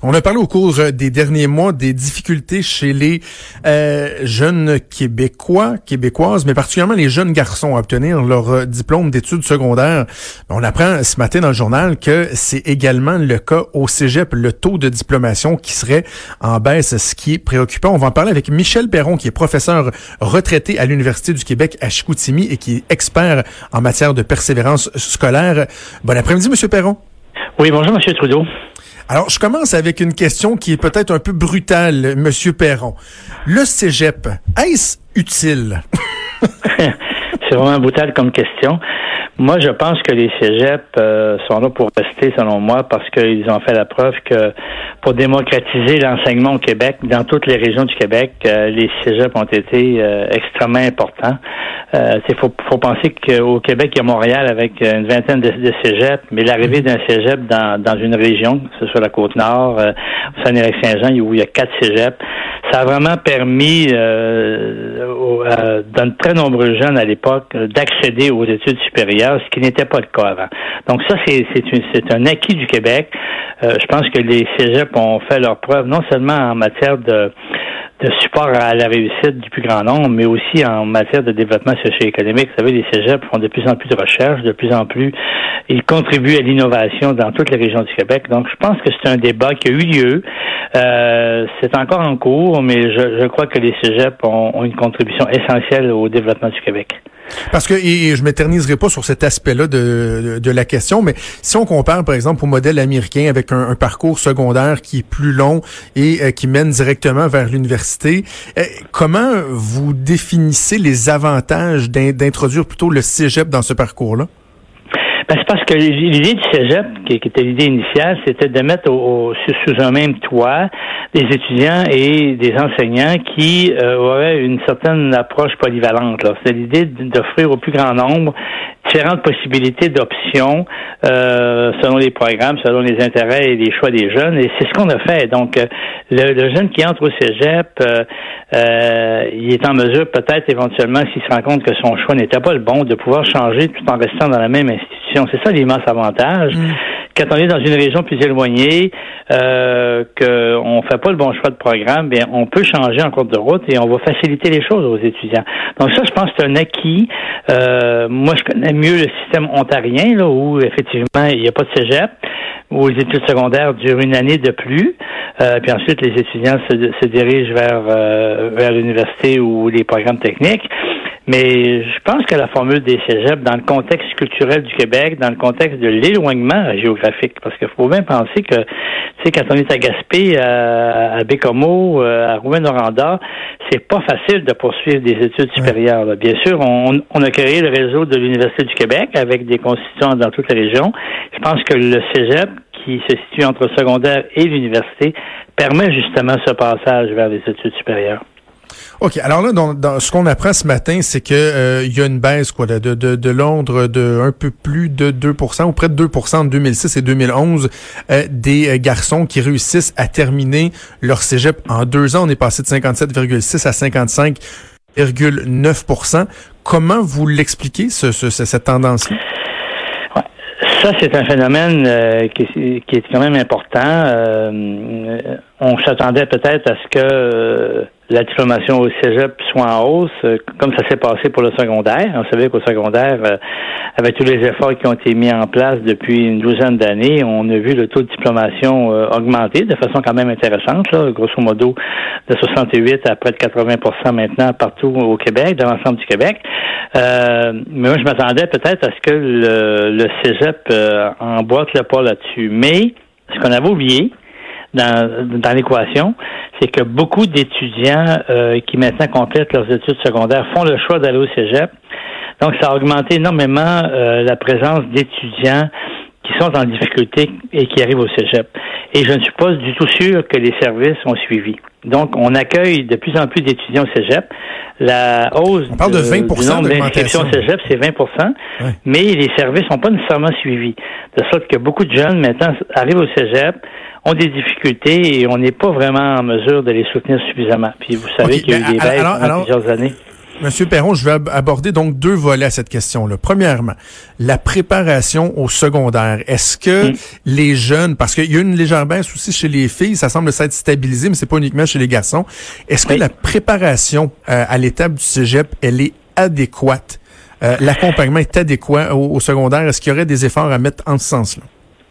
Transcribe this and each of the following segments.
On a parlé au cours euh, des derniers mois des difficultés chez les euh, jeunes Québécois, Québécoises, mais particulièrement les jeunes garçons à obtenir leur euh, diplôme d'études secondaires. On apprend ce matin dans le journal que c'est également le cas au Cégep, le taux de diplomation qui serait en baisse, ce qui est préoccupant. On va en parler avec Michel Perron, qui est professeur retraité à l'Université du Québec à Chicoutimi et qui est expert en matière de persévérance scolaire. Bon après-midi, Monsieur Perron. Oui, bonjour, Monsieur Trudeau. Alors, je commence avec une question qui est peut-être un peu brutale, Monsieur Perron. Le cégep, est-ce utile? C'est vraiment brutal comme question. Moi, je pense que les cégeps euh, sont là pour rester, selon moi, parce qu'ils ont fait la preuve que pour démocratiser l'enseignement au Québec, dans toutes les régions du Québec, euh, les cégeps ont été euh, extrêmement importants. Il faut, faut, penser qu'au Québec, il y a Montréal avec une vingtaine de, de cégeps, mais l'arrivée d'un cégep dans, dans une région, que ce soit la Côte-Nord, euh, Saint-Saint-Jean, où il y a quatre cégeps, ça a vraiment permis euh, dans de très nombreux jeunes à l'époque d'accéder aux études supérieures, ce qui n'était pas le cas avant. Donc ça, c'est c'est un acquis du Québec. Euh, je pense que les cégeps ont fait leur preuve non seulement en matière de de support à la réussite du plus grand nombre, mais aussi en matière de développement socio-économique. Vous savez, les cégeps font de plus en plus de recherches, de plus en plus, ils contribuent à l'innovation dans toutes les régions du Québec. Donc, je pense que c'est un débat qui a eu lieu. Euh, c'est encore en cours, mais je, je crois que les cégeps ont, ont une contribution essentielle au développement du Québec. Parce que, et, je m'éterniserai pas sur cet aspect-là de, de, la question, mais si on compare, par exemple, au modèle américain avec un, parcours secondaire qui est plus long et euh, qui mène directement vers l'université, euh, comment vous définissez les avantages d'introduire plutôt le cégep dans ce parcours-là? Ben, c'est parce que l'idée du cégep, qui, était l'idée initiale, c'était de mettre au, sous, un même toit des étudiants et des enseignants qui euh, auraient une certaine approche polyvalente. C'est l'idée d'offrir au plus grand nombre différentes possibilités d'options euh, selon les programmes, selon les intérêts et les choix des jeunes. Et c'est ce qu'on a fait. Donc, euh, le, jeune qui entre au cégep, euh, il est en mesure peut-être éventuellement, s'il se rend compte que son choix n'était pas le bon, de pouvoir changer tout en restant dans la même institution c'est ça l'immense avantage. Mm. Quand on est dans une région plus éloignée, euh, qu'on fait pas le bon choix de programme, bien, on peut changer en cours de route et on va faciliter les choses aux étudiants. Donc ça, je pense que c'est un acquis. Euh, moi, je connais mieux le système ontarien, là, où effectivement, il n'y a pas de cégep, où les études secondaires durent une année de plus. Euh, puis ensuite, les étudiants se, se dirigent vers, euh, vers l'université ou les programmes techniques. Mais je pense que la formule des cégeps, dans le contexte culturel du Québec, dans le contexte de l'éloignement géographique, parce qu'il faut bien penser que, tu sais, quand on est à Gaspé, à, à Bécomo, euh, à Rouen-Noranda, c'est pas facile de poursuivre des études supérieures. Bien sûr, on, on, a créé le réseau de l'Université du Québec avec des constituants dans toutes les régions. Je pense que le cégep, qui se situe entre le secondaire et l'université, permet justement ce passage vers les études supérieures. OK. Alors là, dans, ce qu'on apprend ce matin, c'est que euh, il y a une baisse quoi, de, de, de de un peu plus de 2% ou près de 2% en 2006 et 2011 euh, des euh, garçons qui réussissent à terminer leur cégep en deux ans. On est passé de 57,6 à 55,9% Comment vous l'expliquez, ce, cette tendance-là? Ça, c'est un phénomène qui, qui, est quand même important. on s'attendait peut-être à ce que la diplomation au cégep soit en hausse, euh, comme ça s'est passé pour le secondaire. On savait qu'au secondaire, euh, avec tous les efforts qui ont été mis en place depuis une douzaine d'années, on a vu le taux de diplomation euh, augmenter de façon quand même intéressante, là, grosso modo de 68 à près de 80% maintenant partout au Québec, dans l'ensemble du Québec. mais moi, je m'attendais peut-être à ce que le, le cégep emboîte le pas là-dessus. Mais ce qu'on avait oublié, dans, l'équation, c'est que beaucoup d'étudiants euh, qui maintenant complètent leurs études secondaires font le choix d'aller au cégep. Donc, ça a augmenté énormément euh, la présence d'étudiants qui sont en difficulté et qui arrivent au cégep. Et je ne suis pas du tout sûr que les services ont suivi. Donc, on accueille de plus en plus d'étudiants au cégep. La hausse on parle de 20 du nombre d'inscriptions au cégep, c'est 20% mais les services sont pas nécessairement suivis. De sorte que beaucoup de jeunes, maintenant, arrivent au cégep, ont des difficultés et on n'est pas vraiment en mesure de les soutenir suffisamment. Puis vous savez qu'il y a eu des baisses pendant plusieurs années. Monsieur Perron, je vais aborder donc deux volets à cette question-là. Premièrement, la préparation au secondaire. Est-ce que mm. les jeunes, parce qu'il y a une légère baisse aussi chez les filles, ça semble s'être stabilisé, mais c'est pas uniquement chez les garçons. Est-ce que la préparation euh, à l'étape du cégep, elle est adéquate? Euh, l'accompagnement est adéquat au, secondaire? Est-ce qu'il y aurait des efforts à mettre en ce sens-là?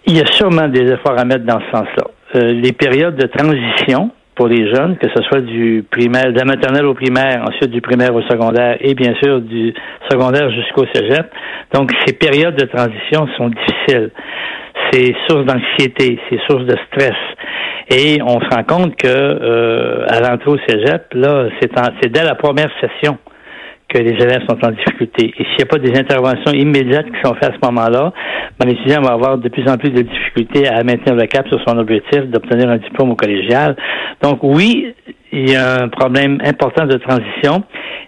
Il y a sûrement des efforts à mettre dans ce sens-là. Euh, les périodes de transition, pour les jeunes, que ce soit du primaire, de la maternelle au primaire, ensuite du primaire au secondaire et bien sûr du secondaire jusqu'au cégep. Donc, ces périodes de transition sont difficiles. C'est source d'anxiété, c'est source de stress. Et on se rend compte que euh, à l'entrée au cégep, là, c'est dès la première session que les élèves sont en difficulté. Et s'il n'y a pas des interventions immédiates qui sont faites à ce moment-là, ben, l'étudiant va avoir de plus en plus de difficultés à maintenir le cap sur son objectif d'obtenir un diplôme au collégial. Donc oui, il y a un problème important de transition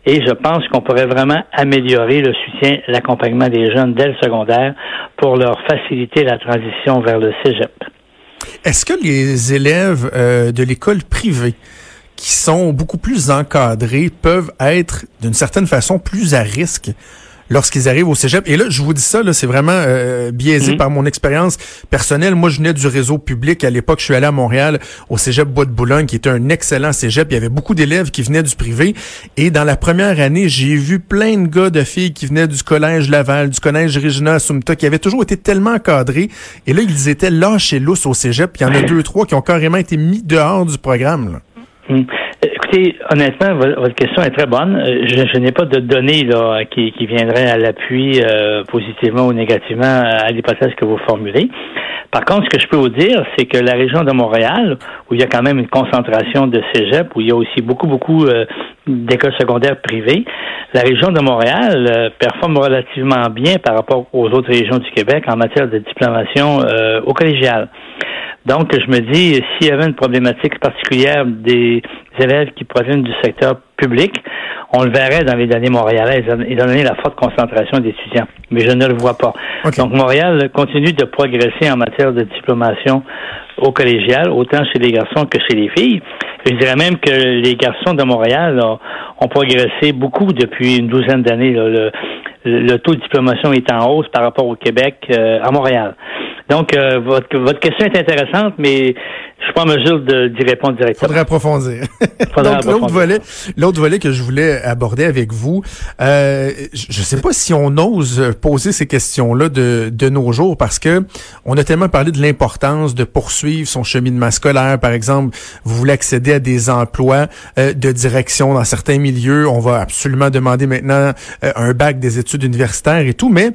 et je pense qu'on pourrait vraiment améliorer le soutien, l'accompagnement des jeunes dès le secondaire pour leur faciliter la transition vers le cégep. Est-ce que les élèves euh, de l'école privée qui sont beaucoup plus encadrés peuvent être d'une certaine façon plus à risque lorsqu'ils arrivent au cégep. Et là, je vous dis ça, là, c'est vraiment euh, biaisé mhm. par mon expérience personnelle. Moi, je venais du réseau public. À l'époque, je suis allé à Montréal au cégep Bois de Boulogne, qui était un excellent cégep. Il y avait beaucoup d'élèves qui venaient du privé. Et dans la première année, j'ai vu plein de gars, de filles qui venaient du collège Laval, du collège Regina Sumta, qui avaient toujours été tellement encadrés. Et là, ils étaient lâchés lousses au cégep. Il y en a deux, trois qui ont carrément été mis dehors du programme. Là. Hmm. Écoutez, honnêtement, votre question est très bonne. Euh, je, n'ai pas de données là, qui, viendraient à l'appui euh, positivement ou négativement à l'hypothèse que vous formulez. Par contre, ce que je peux vous dire, c'est que la région de Montréal, où il y a quand même une concentration de cégep, où il y a aussi beaucoup, beaucoup euh, d'écoles secondaires privées, la région de Montréal performe relativement bien par rapport aux autres régions du Québec en matière de diplomation au collégial. Donc, je me dis, s'il y avait une problématique particulière des élèves qui proviennent du secteur public, on le verrait dans les données montréalaises, étant donné la forte concentration d'étudiants. Mais je ne le vois pas. Donc, Montréal continue de progresser en matière de diplomation au collégial, autant chez les garçons que chez les filles. Je dirais même que les garçons de Montréal ont progressé beaucoup depuis une douzaine d'années. Le, le, taux de diplomation est en hausse par rapport au Québec euh, à Montréal. Donc, euh, votre, votre question est intéressante, mais je suis pas en mesure d'y répondre directement. Faudrait approfondir. Donc, l'autre volet, l'autre volet que je voulais aborder avec vous, euh, je ne sais pas si on ose poser ces questions-là de, de nos jours parce que on a tellement parlé de l'importance de poursuivre son cheminement scolaire. Par exemple, vous voulez accéder à des emplois euh, de direction dans certains milieux. On va absolument demander maintenant un bac des études universitaires et tout, mais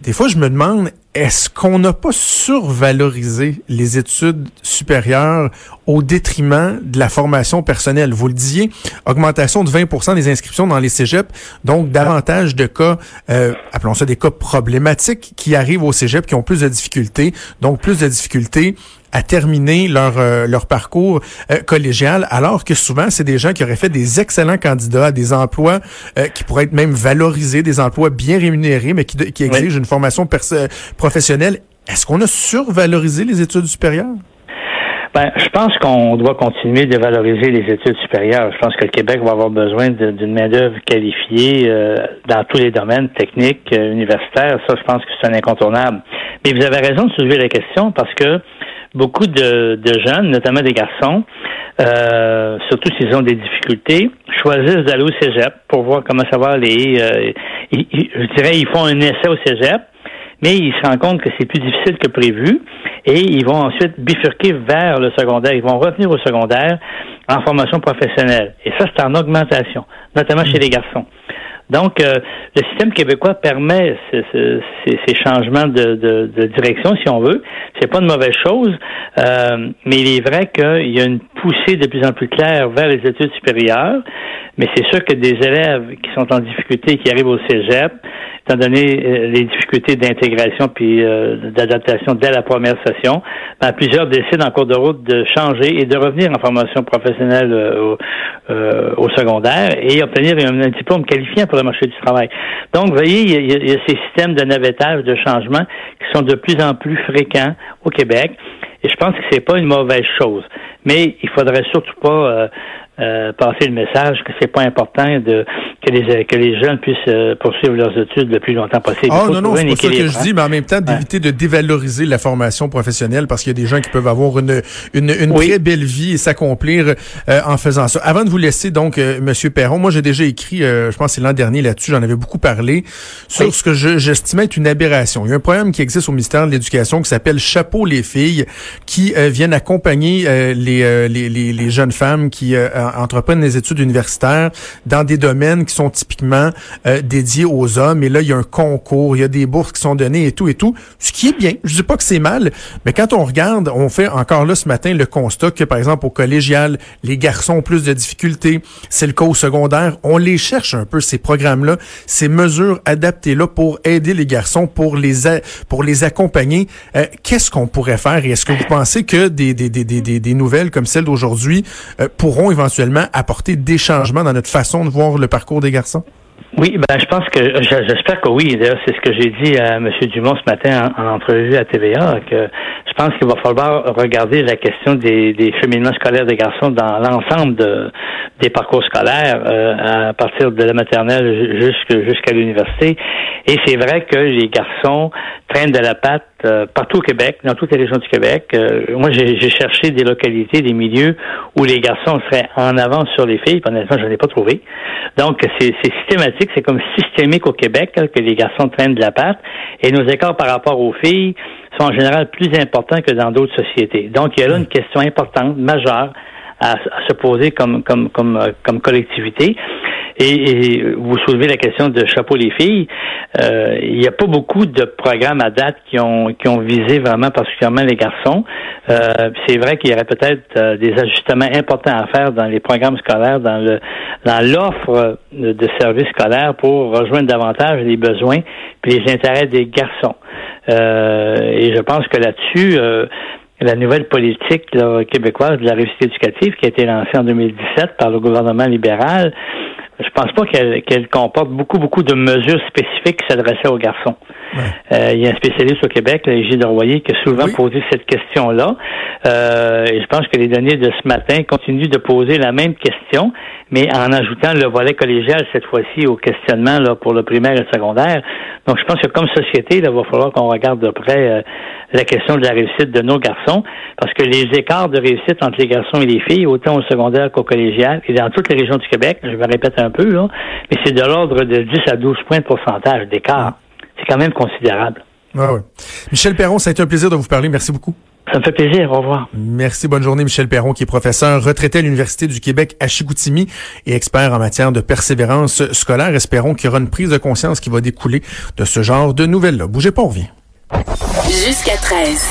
des fois, je me demande, est-ce qu'on n'a pas survalorisé les études supérieures au détriment de la formation personnelle? Vous le disiez, augmentation de 20% des inscriptions dans les cégeps, donc davantage de cas, euh, appelons ça des cas problématiques, qui arrivent au cégep, qui ont plus de difficultés, donc plus de difficultés à terminer leur euh, leur parcours euh, collégial, alors que souvent c'est des gens qui auraient fait des excellents candidats à des emplois euh, qui pourraient être même valorisés, des emplois bien rémunérés, mais qui, qui exigent une formation professionnelle. Est-ce qu'on a survalorisé les études supérieures? Ben, je pense qu'on doit continuer de valoriser les études supérieures. Je pense que le Québec va avoir besoin d'une main-d'œuvre qualifiée dans tous les domaines techniques, universitaires. Ça, je pense que c'est un incontournable. Mais vous avez raison de soulever la question parce que beaucoup de, jeunes, notamment des garçons, euh, surtout s'ils ont des difficultés, choisissent d'aller au cégep pour voir comment ça va aller. Euh, je dirais, ils font un essai au cégep, mais ils se rendent compte que c'est plus difficile que prévu et ils vont ensuite bifurquer vers le secondaire. Ils vont revenir au secondaire en formation professionnelle. Et ça, c'est en augmentation, notamment chez les garçons. Donc, euh, le système québécois permet ces, changements de, direction, si on veut. C'est pas une mauvaise chose, euh, mais il est vrai qu'il y a une poussée de plus en plus claire vers les études supérieures. Mais c'est sûr que des élèves qui sont en difficulté qui arrivent au cégep, étant donné euh, les difficultés d'intégration puis euh, d'adaptation dès la première session, ben, plusieurs décident en cours de route de changer et de revenir en formation professionnelle euh, au, secondaire et obtenir un, diplôme qualifiant pour le marché du travail. Donc, vous voyez, il y, a, ces systèmes de navettage, de changement qui sont de plus en plus fréquents au Québec. Et je pense que c'est pas une mauvaise chose. Mais il faudrait surtout pas euh, passer le message que c'est pas important de que les que les jeunes puissent euh, poursuivre leurs études le plus longtemps possible. Ah non non, c'est pas ça que je dis, mais en même temps d'éviter de dévaloriser la formation professionnelle parce qu'il y a des gens qui peuvent avoir une une, une très belle vie et s'accomplir euh, en faisant ça. Avant de vous laisser donc monsieur Perron, moi j'ai déjà écrit je pense c'est l'an dernier là-dessus, j'en avais beaucoup parlé sur ce que j'estimais être une aberration. Il y a un programme qui existe au ministère de l'Éducation qui s'appelle Chapeau les filles qui viennent accompagner les, les, les, les jeunes femmes qui entreprennent des études universitaires dans des domaines qui sont typiquement euh, dédiés aux hommes. Et là, il y a un concours, il y a des bourses qui sont données et tout et tout, ce qui est bien. Je dis pas que c'est mal, mais quand on regarde, on fait encore là ce matin le constat que, par exemple, au collégial, les garçons ont plus de difficultés. C'est le cas au secondaire. On les cherche un peu, ces programmes-là, ces mesures adaptées-là pour aider les garçons, pour les, pour les accompagner. Euh, qu'est-ce qu'on pourrait faire? Et est-ce que vous pensez que des, des, des, des, des nouvelles comme celle d'aujourd'hui euh, pourront éventuellement apporter des changements dans notre façon de voir le parcours des garçons? Oui, ben je pense que j'espère que oui. D'ailleurs, c'est ce que j'ai dit à M. Dumont ce matin en, entrevue à TVA, que je pense qu'il va falloir regarder la question des, cheminements scolaires des garçons dans l'ensemble de, des parcours scolaires, euh, à partir de la maternelle jusqu'à l'université. Et c'est vrai que les garçons traînent de la patte euh, partout au Québec, dans toutes les régions du Québec. Euh, moi, j'ai cherché des localités, des milieux où les garçons seraient en avance sur les filles. Honnêtement, je n'en ai pas trouvé. Donc, c'est systématique, c'est comme systémique au Québec hein, que les garçons traînent de la patte. Et nos écarts par rapport aux filles sont en général plus importants que dans d'autres sociétés. Donc, il y a là une question importante, majeure, à, se poser comme, comme, comme, euh, comme collectivité. Et, vous soulevez la question de chapeau les filles. Euh, il n'y a pas beaucoup de programmes à date qui ont qui ont visé vraiment particulièrement les garçons. Euh, c'est vrai qu'il y aurait peut-être euh, des ajustements importants à faire dans les programmes scolaires, dans le dans l'offre de, services scolaires pour rejoindre davantage les besoins puis les intérêts des garçons. et je pense que là-dessus, la nouvelle politique québécoise de la réussite éducative qui a été lancée en 2017 par le gouvernement libéral, je pense pas qu'elle comporte beaucoup, beaucoup de mesures spécifiques qui s'adressaient aux garçons. Euh, il y a un spécialiste au Québec, Gilles Royer, qui a souvent posé cette question-là. Euh, et je pense que les données de ce matin continuent de poser la même question, mais en ajoutant le volet collégial cette fois-ci au questionnement là, pour le primaire et le secondaire. Donc, je pense que comme société, il va falloir qu'on regarde de près euh, la question de la réussite de nos garçons, parce que les écarts de réussite entre les garçons et les filles, autant au secondaire qu'au collégial, et dans toutes les régions du Québec, je me répète un peu, là, mais c'est de l'ordre de 10 à 12 points de pourcentage d'écart. C'est quand même considérable. Ah oui. Michel Perron, ça a été un plaisir de vous parler. Merci beaucoup. Ça me fait plaisir. Au revoir. Merci. Bonne journée, Michel Perron, qui est professeur retraité à l'Université du Québec à Chicoutimi et expert en matière de persévérance scolaire. Espérons qu'il y aura une prise de conscience qui va découler de ce genre de nouvelles-là. Bougez pas, on revient. Jusqu'à 13.